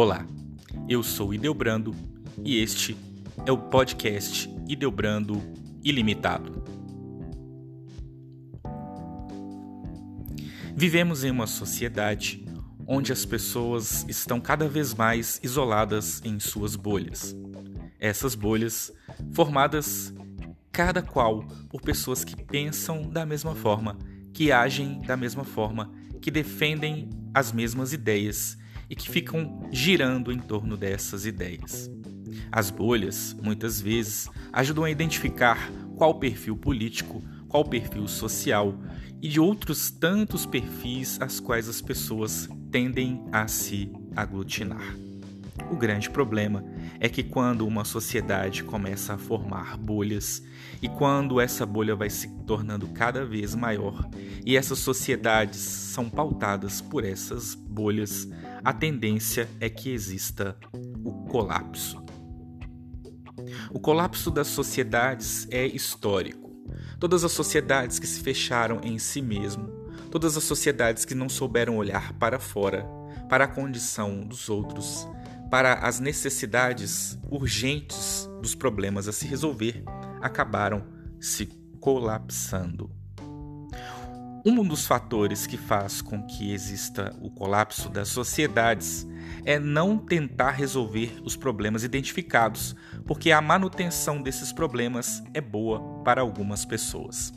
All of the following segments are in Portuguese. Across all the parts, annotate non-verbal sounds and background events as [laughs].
Olá, eu sou Ideobrando e este é o podcast Ideobrando Ilimitado. Vivemos em uma sociedade onde as pessoas estão cada vez mais isoladas em suas bolhas. Essas bolhas formadas cada qual por pessoas que pensam da mesma forma, que agem da mesma forma, que defendem as mesmas ideias e que ficam girando em torno dessas ideias. As bolhas, muitas vezes, ajudam a identificar qual perfil político, qual perfil social e de outros tantos perfis às quais as pessoas tendem a se aglutinar. O grande problema é que quando uma sociedade começa a formar bolhas e quando essa bolha vai se tornando cada vez maior e essas sociedades são pautadas por essas bolhas, a tendência é que exista o colapso. O colapso das sociedades é histórico. Todas as sociedades que se fecharam em si mesmo, todas as sociedades que não souberam olhar para fora, para a condição dos outros, para as necessidades urgentes dos problemas a se resolver, acabaram se colapsando. Um dos fatores que faz com que exista o colapso das sociedades é não tentar resolver os problemas identificados, porque a manutenção desses problemas é boa para algumas pessoas.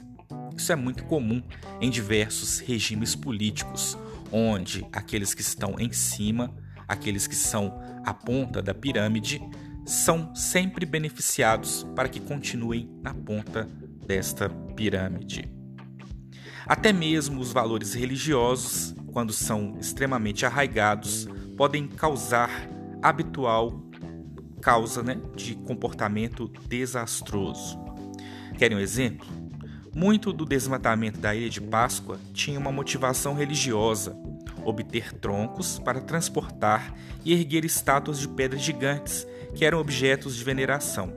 Isso é muito comum em diversos regimes políticos, onde aqueles que estão em cima aqueles que são a ponta da pirâmide, são sempre beneficiados para que continuem na ponta desta pirâmide. Até mesmo os valores religiosos, quando são extremamente arraigados, podem causar habitual causa né, de comportamento desastroso. Querem um exemplo? Muito do desmatamento da Ilha de Páscoa tinha uma motivação religiosa, obter troncos para transportar e erguer estátuas de pedras gigantes que eram objetos de veneração.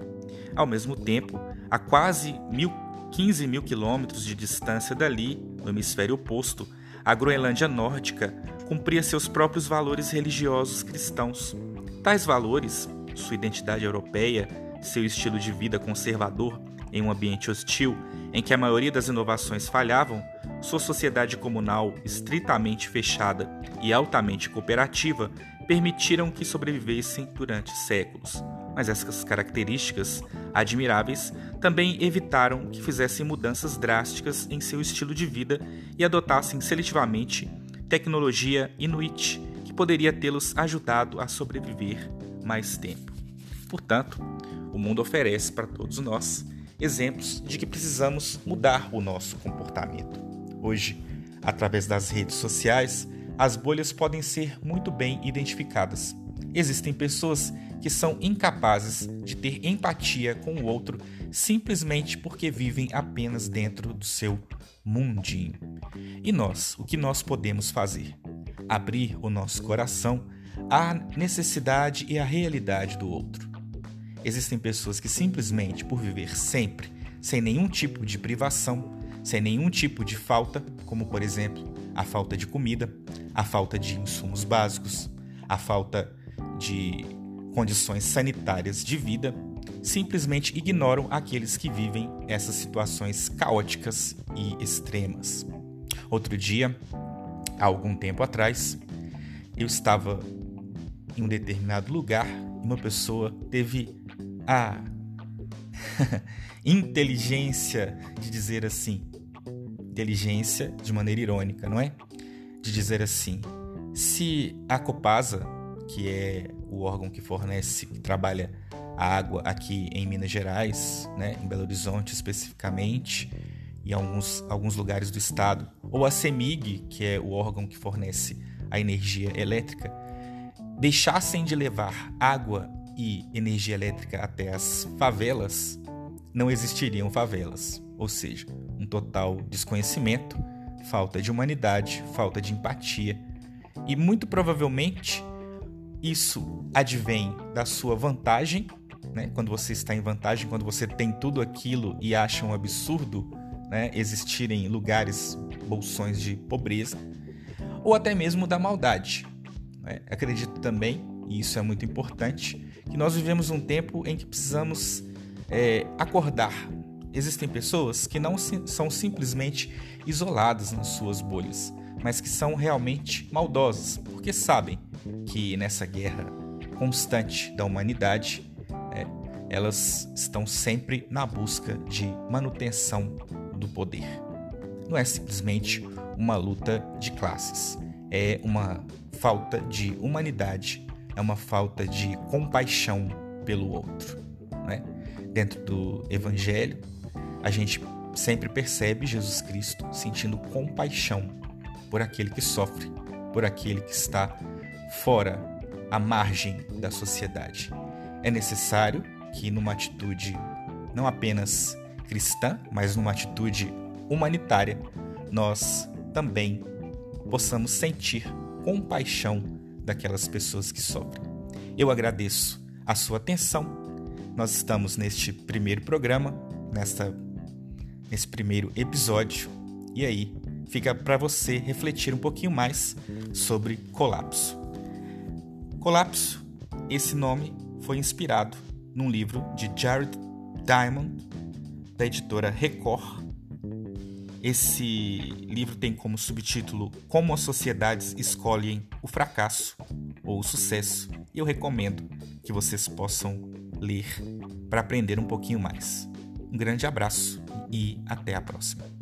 Ao mesmo tempo, a quase mil, 15 mil quilômetros de distância dali, no hemisfério oposto, a Groenlândia nórdica cumpria seus próprios valores religiosos cristãos. Tais valores, sua identidade europeia, seu estilo de vida conservador em um ambiente hostil em que a maioria das inovações falhavam, sua sociedade comunal estritamente fechada e altamente cooperativa permitiram que sobrevivessem durante séculos. Mas essas características admiráveis também evitaram que fizessem mudanças drásticas em seu estilo de vida e adotassem seletivamente tecnologia inuit que poderia tê-los ajudado a sobreviver mais tempo. Portanto, o mundo oferece para todos nós exemplos de que precisamos mudar o nosso comportamento. Hoje, através das redes sociais, as bolhas podem ser muito bem identificadas. Existem pessoas que são incapazes de ter empatia com o outro simplesmente porque vivem apenas dentro do seu mundinho. E nós, o que nós podemos fazer? Abrir o nosso coração à necessidade e à realidade do outro. Existem pessoas que simplesmente por viver sempre, sem nenhum tipo de privação, sem nenhum tipo de falta, como por exemplo a falta de comida, a falta de insumos básicos, a falta de condições sanitárias de vida, simplesmente ignoram aqueles que vivem essas situações caóticas e extremas. Outro dia, há algum tempo atrás, eu estava em um determinado lugar e uma pessoa teve a [laughs] inteligência de dizer assim, inteligência de maneira irônica, não é? De dizer assim, se a Copasa, que é o órgão que fornece, que trabalha a água aqui em Minas Gerais, né, em Belo Horizonte especificamente, e alguns, alguns lugares do estado, ou a CEMIG, que é o órgão que fornece a energia elétrica, deixassem de levar água e energia elétrica até as favelas, não existiriam favelas, ou seja, um total desconhecimento, falta de humanidade, falta de empatia. E muito provavelmente isso advém da sua vantagem, né? quando você está em vantagem, quando você tem tudo aquilo e acha um absurdo né? existirem lugares, bolsões de pobreza, ou até mesmo da maldade. Né? Acredito também e isso é muito importante, que nós vivemos um tempo em que precisamos é, acordar. Existem pessoas que não são simplesmente isoladas nas suas bolhas, mas que são realmente maldosas, porque sabem que nessa guerra constante da humanidade, é, elas estão sempre na busca de manutenção do poder. Não é simplesmente uma luta de classes, é uma falta de humanidade, é uma falta de compaixão pelo outro. Né? Dentro do Evangelho, a gente sempre percebe Jesus Cristo sentindo compaixão por aquele que sofre, por aquele que está fora, à margem da sociedade. É necessário que, numa atitude não apenas cristã, mas numa atitude humanitária, nós também possamos sentir compaixão daquelas pessoas que sofrem. Eu agradeço a sua atenção. Nós estamos neste primeiro programa, nesta nesse primeiro episódio. E aí, fica para você refletir um pouquinho mais sobre colapso. Colapso, esse nome foi inspirado num livro de Jared Diamond, da editora Record, esse livro tem como subtítulo Como as sociedades escolhem o fracasso ou o sucesso. Eu recomendo que vocês possam ler para aprender um pouquinho mais. Um grande abraço e até a próxima.